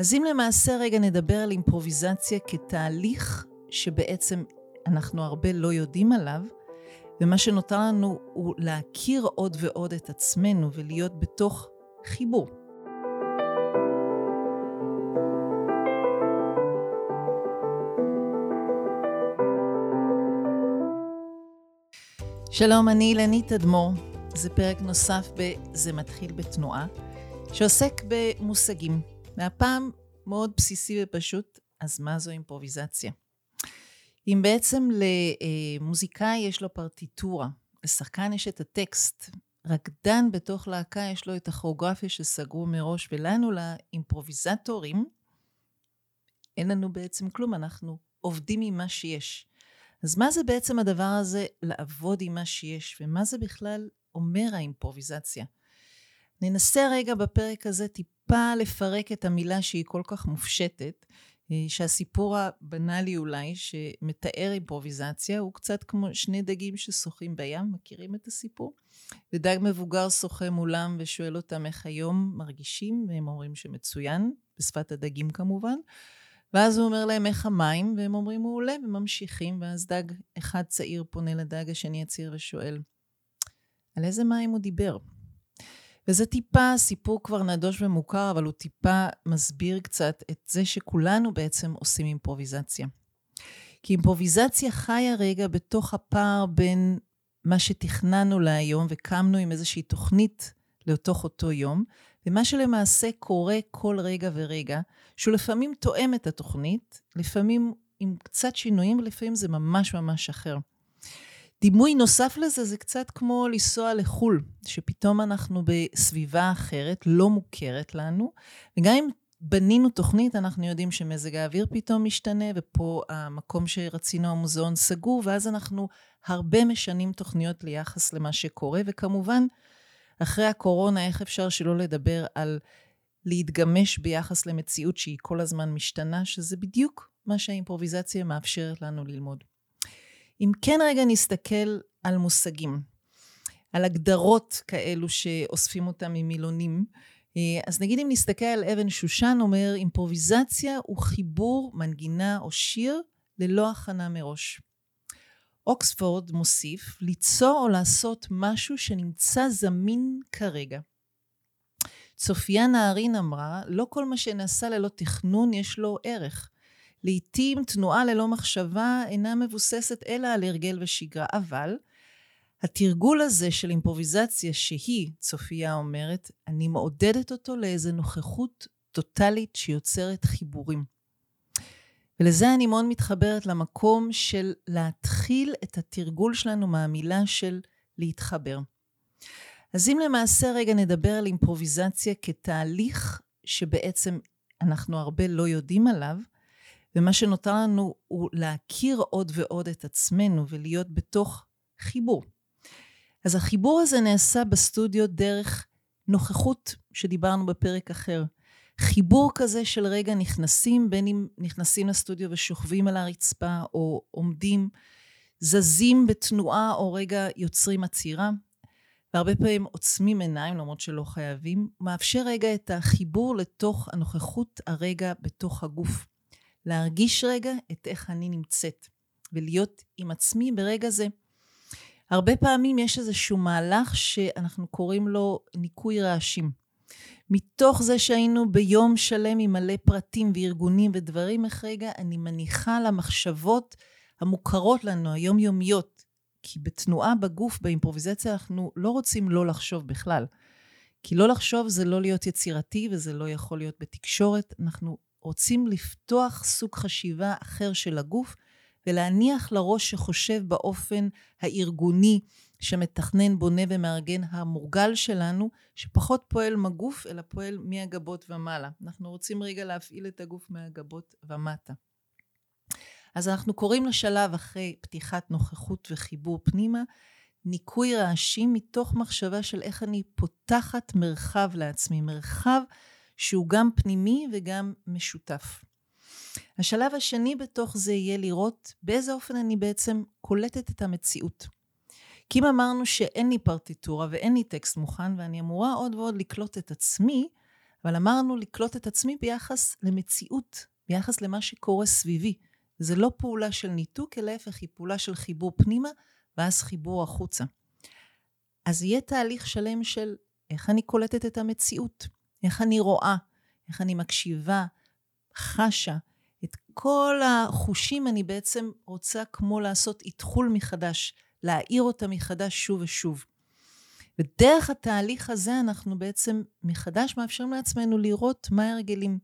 אז אם למעשה רגע נדבר על אימפרוביזציה כתהליך שבעצם אנחנו הרבה לא יודעים עליו, ומה שנותר לנו הוא להכיר עוד ועוד את עצמנו ולהיות בתוך חיבור. שלום, אני אילנית אדמו"ר. זה פרק נוסף ב"זה מתחיל בתנועה", שעוסק במושגים. והפעם מאוד בסיסי ופשוט, אז מה זו אימפרוביזציה? אם בעצם למוזיקאי יש לו פרטיטורה, לשחקן יש את הטקסט, רקדן בתוך להקה יש לו את הכוריאוגרפיה שסגרו מראש, ולנו, לאימפרוביזטורים, אין לנו בעצם כלום, אנחנו עובדים עם מה שיש. אז מה זה בעצם הדבר הזה לעבוד עם מה שיש, ומה זה בכלל אומר האימפרוביזציה? ננסה רגע בפרק הזה טיפה לפרק את המילה שהיא כל כך מופשטת, אה, שהסיפור הבנאלי אולי, שמתאר אימפרוביזציה, הוא קצת כמו שני דגים ששוחים בים, מכירים את הסיפור? ודג מבוגר שוחה מולם ושואל אותם איך היום מרגישים, והם אומרים שמצוין, בשפת הדגים כמובן. ואז הוא אומר להם איך המים, והם אומרים מעולה, וממשיכים, ואז דג אחד צעיר פונה לדג השני הצעיר ושואל, על איזה מים הוא דיבר? וזה טיפה, סיפור כבר נדוש ומוכר, אבל הוא טיפה מסביר קצת את זה שכולנו בעצם עושים אימפרוביזציה. כי אימפרוביזציה חיה רגע בתוך הפער בין מה שתכננו להיום וקמנו עם איזושהי תוכנית לתוך אותו יום, ומה שלמעשה קורה כל רגע ורגע, שהוא לפעמים תואם את התוכנית, לפעמים עם קצת שינויים, ולפעמים זה ממש ממש אחר. דימוי נוסף לזה זה קצת כמו לנסוע לחו"ל, שפתאום אנחנו בסביבה אחרת, לא מוכרת לנו, וגם אם בנינו תוכנית, אנחנו יודעים שמזג האוויר פתאום משתנה, ופה המקום שרצינו, המוזיאון סגור, ואז אנחנו הרבה משנים תוכניות ליחס למה שקורה, וכמובן, אחרי הקורונה, איך אפשר שלא לדבר על להתגמש ביחס למציאות שהיא כל הזמן משתנה, שזה בדיוק מה שהאימפרוביזציה מאפשרת לנו ללמוד. אם כן רגע נסתכל על מושגים, על הגדרות כאלו שאוספים אותם ממילונים, אה, אז נגיד אם נסתכל על אבן שושן, אומר אימפרוביזציה הוא חיבור, מנגינה או שיר ללא הכנה מראש. אוקספורד מוסיף, ליצור או לעשות משהו שנמצא זמין כרגע. צופיה נהרין אמרה, לא כל מה שנעשה ללא תכנון יש לו ערך. לעתים תנועה ללא מחשבה אינה מבוססת אלא על הרגל ושגרה, אבל התרגול הזה של אימפרוביזציה שהיא, צופיה אומרת, אני מעודדת אותו לאיזה נוכחות טוטאלית שיוצרת חיבורים. ולזה אני מאוד מתחברת למקום של להתחיל את התרגול שלנו מהמילה של להתחבר. אז אם למעשה רגע נדבר על אימפרוביזציה כתהליך שבעצם אנחנו הרבה לא יודעים עליו, ומה שנותר לנו הוא להכיר עוד ועוד את עצמנו ולהיות בתוך חיבור. אז החיבור הזה נעשה בסטודיו דרך נוכחות שדיברנו בפרק אחר. חיבור כזה של רגע נכנסים, בין אם נכנסים לסטודיו ושוכבים על הרצפה, או עומדים, זזים בתנועה, או רגע יוצרים עצירה, והרבה פעמים עוצמים עיניים, למרות שלא חייבים, מאפשר רגע את החיבור לתוך הנוכחות הרגע בתוך הגוף. להרגיש רגע את איך אני נמצאת, ולהיות עם עצמי ברגע זה. הרבה פעמים יש איזשהו מהלך שאנחנו קוראים לו ניקוי רעשים. מתוך זה שהיינו ביום שלם עם מלא פרטים וארגונים ודברים, איך רגע אני מניחה למחשבות המוכרות לנו, היומיומיות. כי בתנועה בגוף, באימפרוביזציה, אנחנו לא רוצים לא לחשוב בכלל. כי לא לחשוב זה לא להיות יצירתי וזה לא יכול להיות בתקשורת. אנחנו רוצים לפתוח סוג חשיבה אחר של הגוף ולהניח לראש שחושב באופן הארגוני שמתכנן, בונה ומארגן המורגל שלנו, שפחות פועל מגוף אלא פועל מהגבות ומעלה. אנחנו רוצים רגע להפעיל את הגוף מהגבות ומטה. אז אנחנו קוראים לשלב אחרי פתיחת נוכחות וחיבור פנימה, ניקוי רעשים מתוך מחשבה של איך אני פותחת מרחב לעצמי, מרחב שהוא גם פנימי וגם משותף. השלב השני בתוך זה יהיה לראות באיזה אופן אני בעצם קולטת את המציאות. כי אם אמרנו שאין לי פרטיטורה ואין לי טקסט מוכן ואני אמורה עוד ועוד לקלוט את עצמי, אבל אמרנו לקלוט את עצמי ביחס למציאות, ביחס למה שקורה סביבי. זה לא פעולה של ניתוק, אלא להפך, היא פעולה של חיבור פנימה, ואז חיבור החוצה. אז יהיה תהליך שלם של איך אני קולטת את המציאות, איך אני רואה, איך אני מקשיבה, חשה. את כל החושים אני בעצם רוצה כמו לעשות איתחול מחדש, להאיר אותה מחדש שוב ושוב. ודרך התהליך הזה אנחנו בעצם מחדש מאפשרים לעצמנו לראות מה ההרגלים.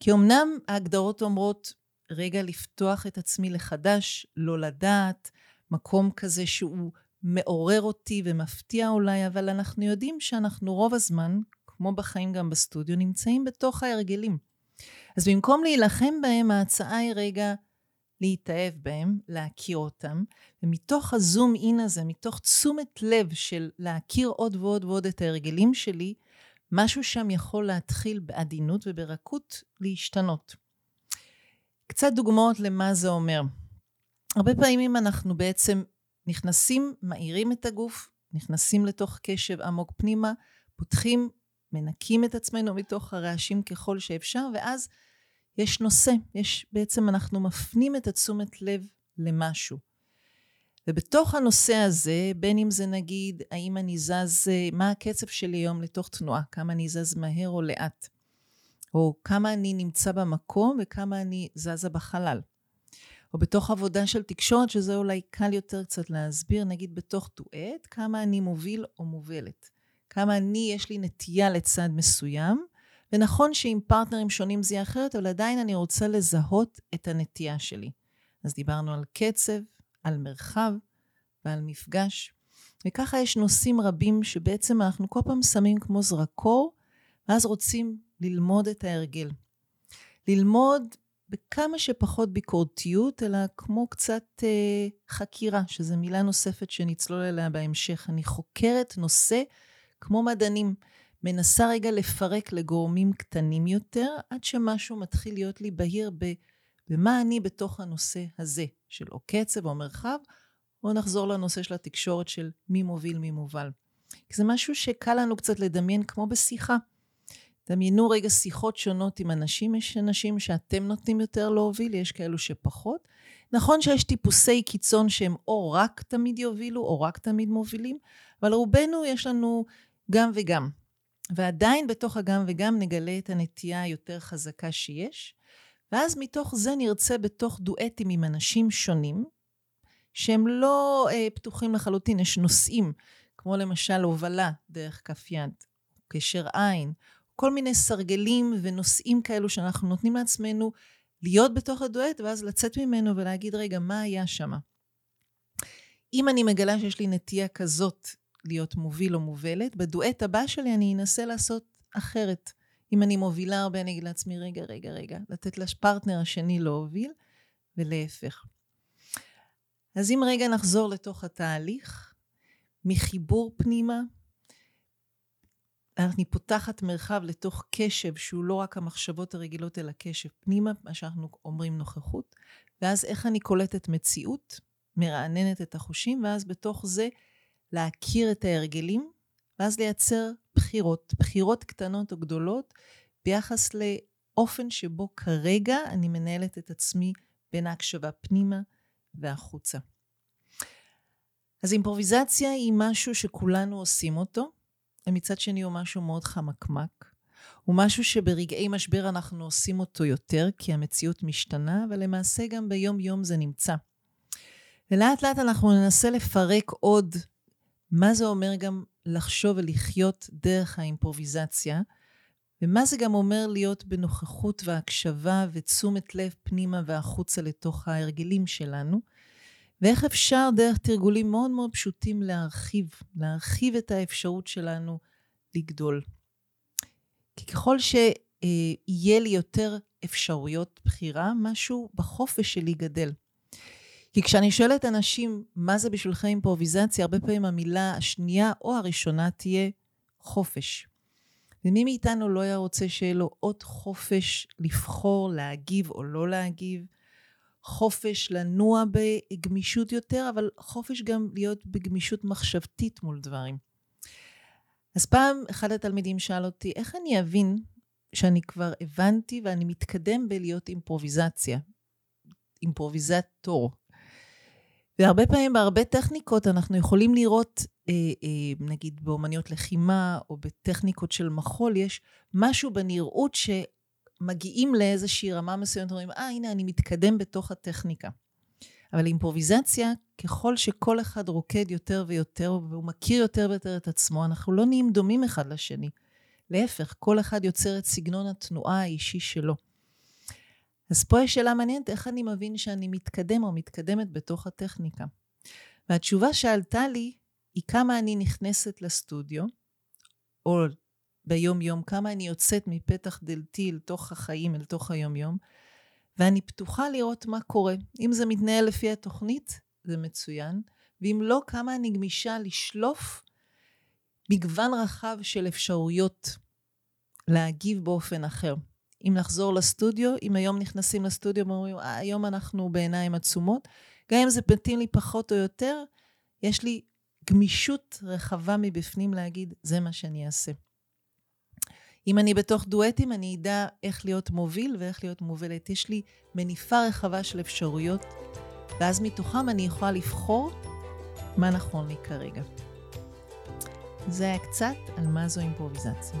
כי אמנם ההגדרות אומרות, רגע לפתוח את עצמי לחדש, לא לדעת, מקום כזה שהוא מעורר אותי ומפתיע אולי, אבל אנחנו יודעים שאנחנו רוב הזמן, כמו בחיים גם בסטודיו, נמצאים בתוך ההרגלים. אז במקום להילחם בהם, ההצעה היא רגע להתאהב בהם, להכיר אותם, ומתוך הזום אין הזה, מתוך תשומת לב של להכיר עוד ועוד ועוד את ההרגלים שלי, משהו שם יכול להתחיל בעדינות וברכות להשתנות. קצת דוגמאות למה זה אומר. הרבה פעמים אנחנו בעצם נכנסים, מאירים את הגוף, נכנסים לתוך קשב עמוק פנימה, פותחים, מנקים את עצמנו מתוך הרעשים ככל שאפשר, ואז יש נושא, יש בעצם אנחנו מפנים את התשומת לב למשהו. ובתוך הנושא הזה, בין אם זה נגיד, האם אני זז, מה הקצב שלי היום לתוך תנועה, כמה אני זז מהר או לאט, או כמה אני נמצא במקום וכמה אני זזה בחלל. או בתוך עבודה של תקשורת, שזה אולי קל יותר קצת להסביר, נגיד בתוך דואט, כמה אני מוביל או מובלת. כמה אני, יש לי נטייה לצד מסוים, ונכון שעם פרטנרים שונים זה יהיה אחרת, אבל עדיין אני רוצה לזהות את הנטייה שלי. אז דיברנו על קצב, על מרחב ועל מפגש. וככה יש נושאים רבים שבעצם אנחנו כל פעם שמים כמו זרקור, ואז רוצים ללמוד את ההרגל. ללמוד בכמה שפחות ביקורתיות, אלא כמו קצת אה, חקירה, שזו מילה נוספת שנצלול אליה בהמשך. אני חוקרת נושא כמו מדענים. מנסה רגע לפרק לגורמים קטנים יותר, עד שמשהו מתחיל להיות לי בהיר ב, במה אני בתוך הנושא הזה, של או קצב או מרחב, או נחזור לנושא של התקשורת של מי מוביל, מי מובל. כי זה משהו שקל לנו קצת לדמיין כמו בשיחה. דמיינו רגע שיחות שונות עם אנשים, יש אנשים שאתם נותנים יותר להוביל, יש כאלו שפחות. נכון שיש טיפוסי קיצון שהם או רק תמיד יובילו או רק תמיד מובילים, אבל רובנו יש לנו גם וגם. ועדיין בתוך הגם וגם נגלה את הנטייה היותר חזקה שיש, ואז מתוך זה נרצה בתוך דואטים עם אנשים שונים, שהם לא אה, פתוחים לחלוטין, יש נושאים, כמו למשל הובלה דרך כף יד, קשר עין, כל מיני סרגלים ונושאים כאלו שאנחנו נותנים לעצמנו להיות בתוך הדואט, ואז לצאת ממנו ולהגיד, רגע, מה היה שם? אם אני מגלה שיש לי נטייה כזאת להיות מוביל או מובלת, בדואט הבא שלי אני אנסה לעשות אחרת. אם אני מובילה הרבה, אני אגיד לעצמי, רגע, רגע, רגע, לתת לפרטנר השני להוביל, ולהפך. אז אם רגע נחזור לתוך התהליך, מחיבור פנימה, אני פותחת מרחב לתוך קשב שהוא לא רק המחשבות הרגילות, אלא קשב פנימה, מה שאנחנו אומרים נוכחות, ואז איך אני קולטת מציאות, מרעננת את החושים, ואז בתוך זה להכיר את ההרגלים, ואז לייצר בחירות, בחירות קטנות או גדולות, ביחס לאופן שבו כרגע אני מנהלת את עצמי בין ההקשבה פנימה והחוצה. אז אימפרוביזציה היא משהו שכולנו עושים אותו, ומצד שני הוא משהו מאוד חמקמק. הוא משהו שברגעי משבר אנחנו עושים אותו יותר, כי המציאות משתנה, אבל למעשה גם ביום-יום זה נמצא. ולאט לאט אנחנו ננסה לפרק עוד מה זה אומר גם לחשוב ולחיות דרך האימפרוביזציה, ומה זה גם אומר להיות בנוכחות והקשבה ותשומת לב פנימה והחוצה לתוך ההרגלים שלנו, ואיך אפשר דרך תרגולים מאוד מאוד פשוטים להרחיב, להרחיב את האפשרות שלנו לגדול. כי ככל שיהיה לי יותר אפשרויות בחירה, משהו בחופש שלי גדל. כי כשאני שואלת אנשים, מה זה בשבילכם אימפרוביזציה, הרבה פעמים המילה השנייה או הראשונה תהיה חופש. ומי מאיתנו לא היה רוצה שיהיה לו עוד חופש לבחור, להגיב או לא להגיב, חופש לנוע בגמישות יותר, אבל חופש גם להיות בגמישות מחשבתית מול דברים. אז פעם אחד התלמידים שאל אותי, איך אני אבין שאני כבר הבנתי ואני מתקדם בלהיות אימפרוביזציה, אימפרוביזטור. והרבה פעמים בהרבה טכניקות אנחנו יכולים לראות, אה, אה, נגיד באומניות לחימה או בטכניקות של מחול, יש משהו בנראות שמגיעים לאיזושהי רמה מסוימת, אומרים, אה, הנה, אני מתקדם בתוך הטכניקה. אבל אימפרוביזציה, ככל שכל אחד רוקד יותר ויותר, והוא מכיר יותר ויותר את עצמו, אנחנו לא נהיים דומים אחד לשני. להפך, כל אחד יוצר את סגנון התנועה האישי שלו. אז פה יש שאלה מעניינת, איך אני מבין שאני מתקדם או מתקדמת בתוך הטכניקה? והתשובה שעלתה לי היא כמה אני נכנסת לסטודיו, או ביום-יום, כמה אני יוצאת מפתח דלתי לתוך החיים, אל תוך היום-יום, ואני פתוחה לראות מה קורה. אם זה מתנהל לפי התוכנית, זה מצוין, ואם לא, כמה אני גמישה לשלוף מגוון רחב של אפשרויות להגיב באופן אחר. אם נחזור לסטודיו, אם היום נכנסים לסטודיו ואומרים, אה, היום אנחנו בעיניים עצומות, גם אם זה מתאים לי פחות או יותר, יש לי גמישות רחבה מבפנים להגיד, זה מה שאני אעשה. אם אני בתוך דואטים, אני אדע איך להיות מוביל ואיך להיות מובלת. יש לי מניפה רחבה של אפשרויות, ואז מתוכם אני יכולה לבחור מה נכון לי כרגע. זה היה קצת על מה זו אימפרוביזציה.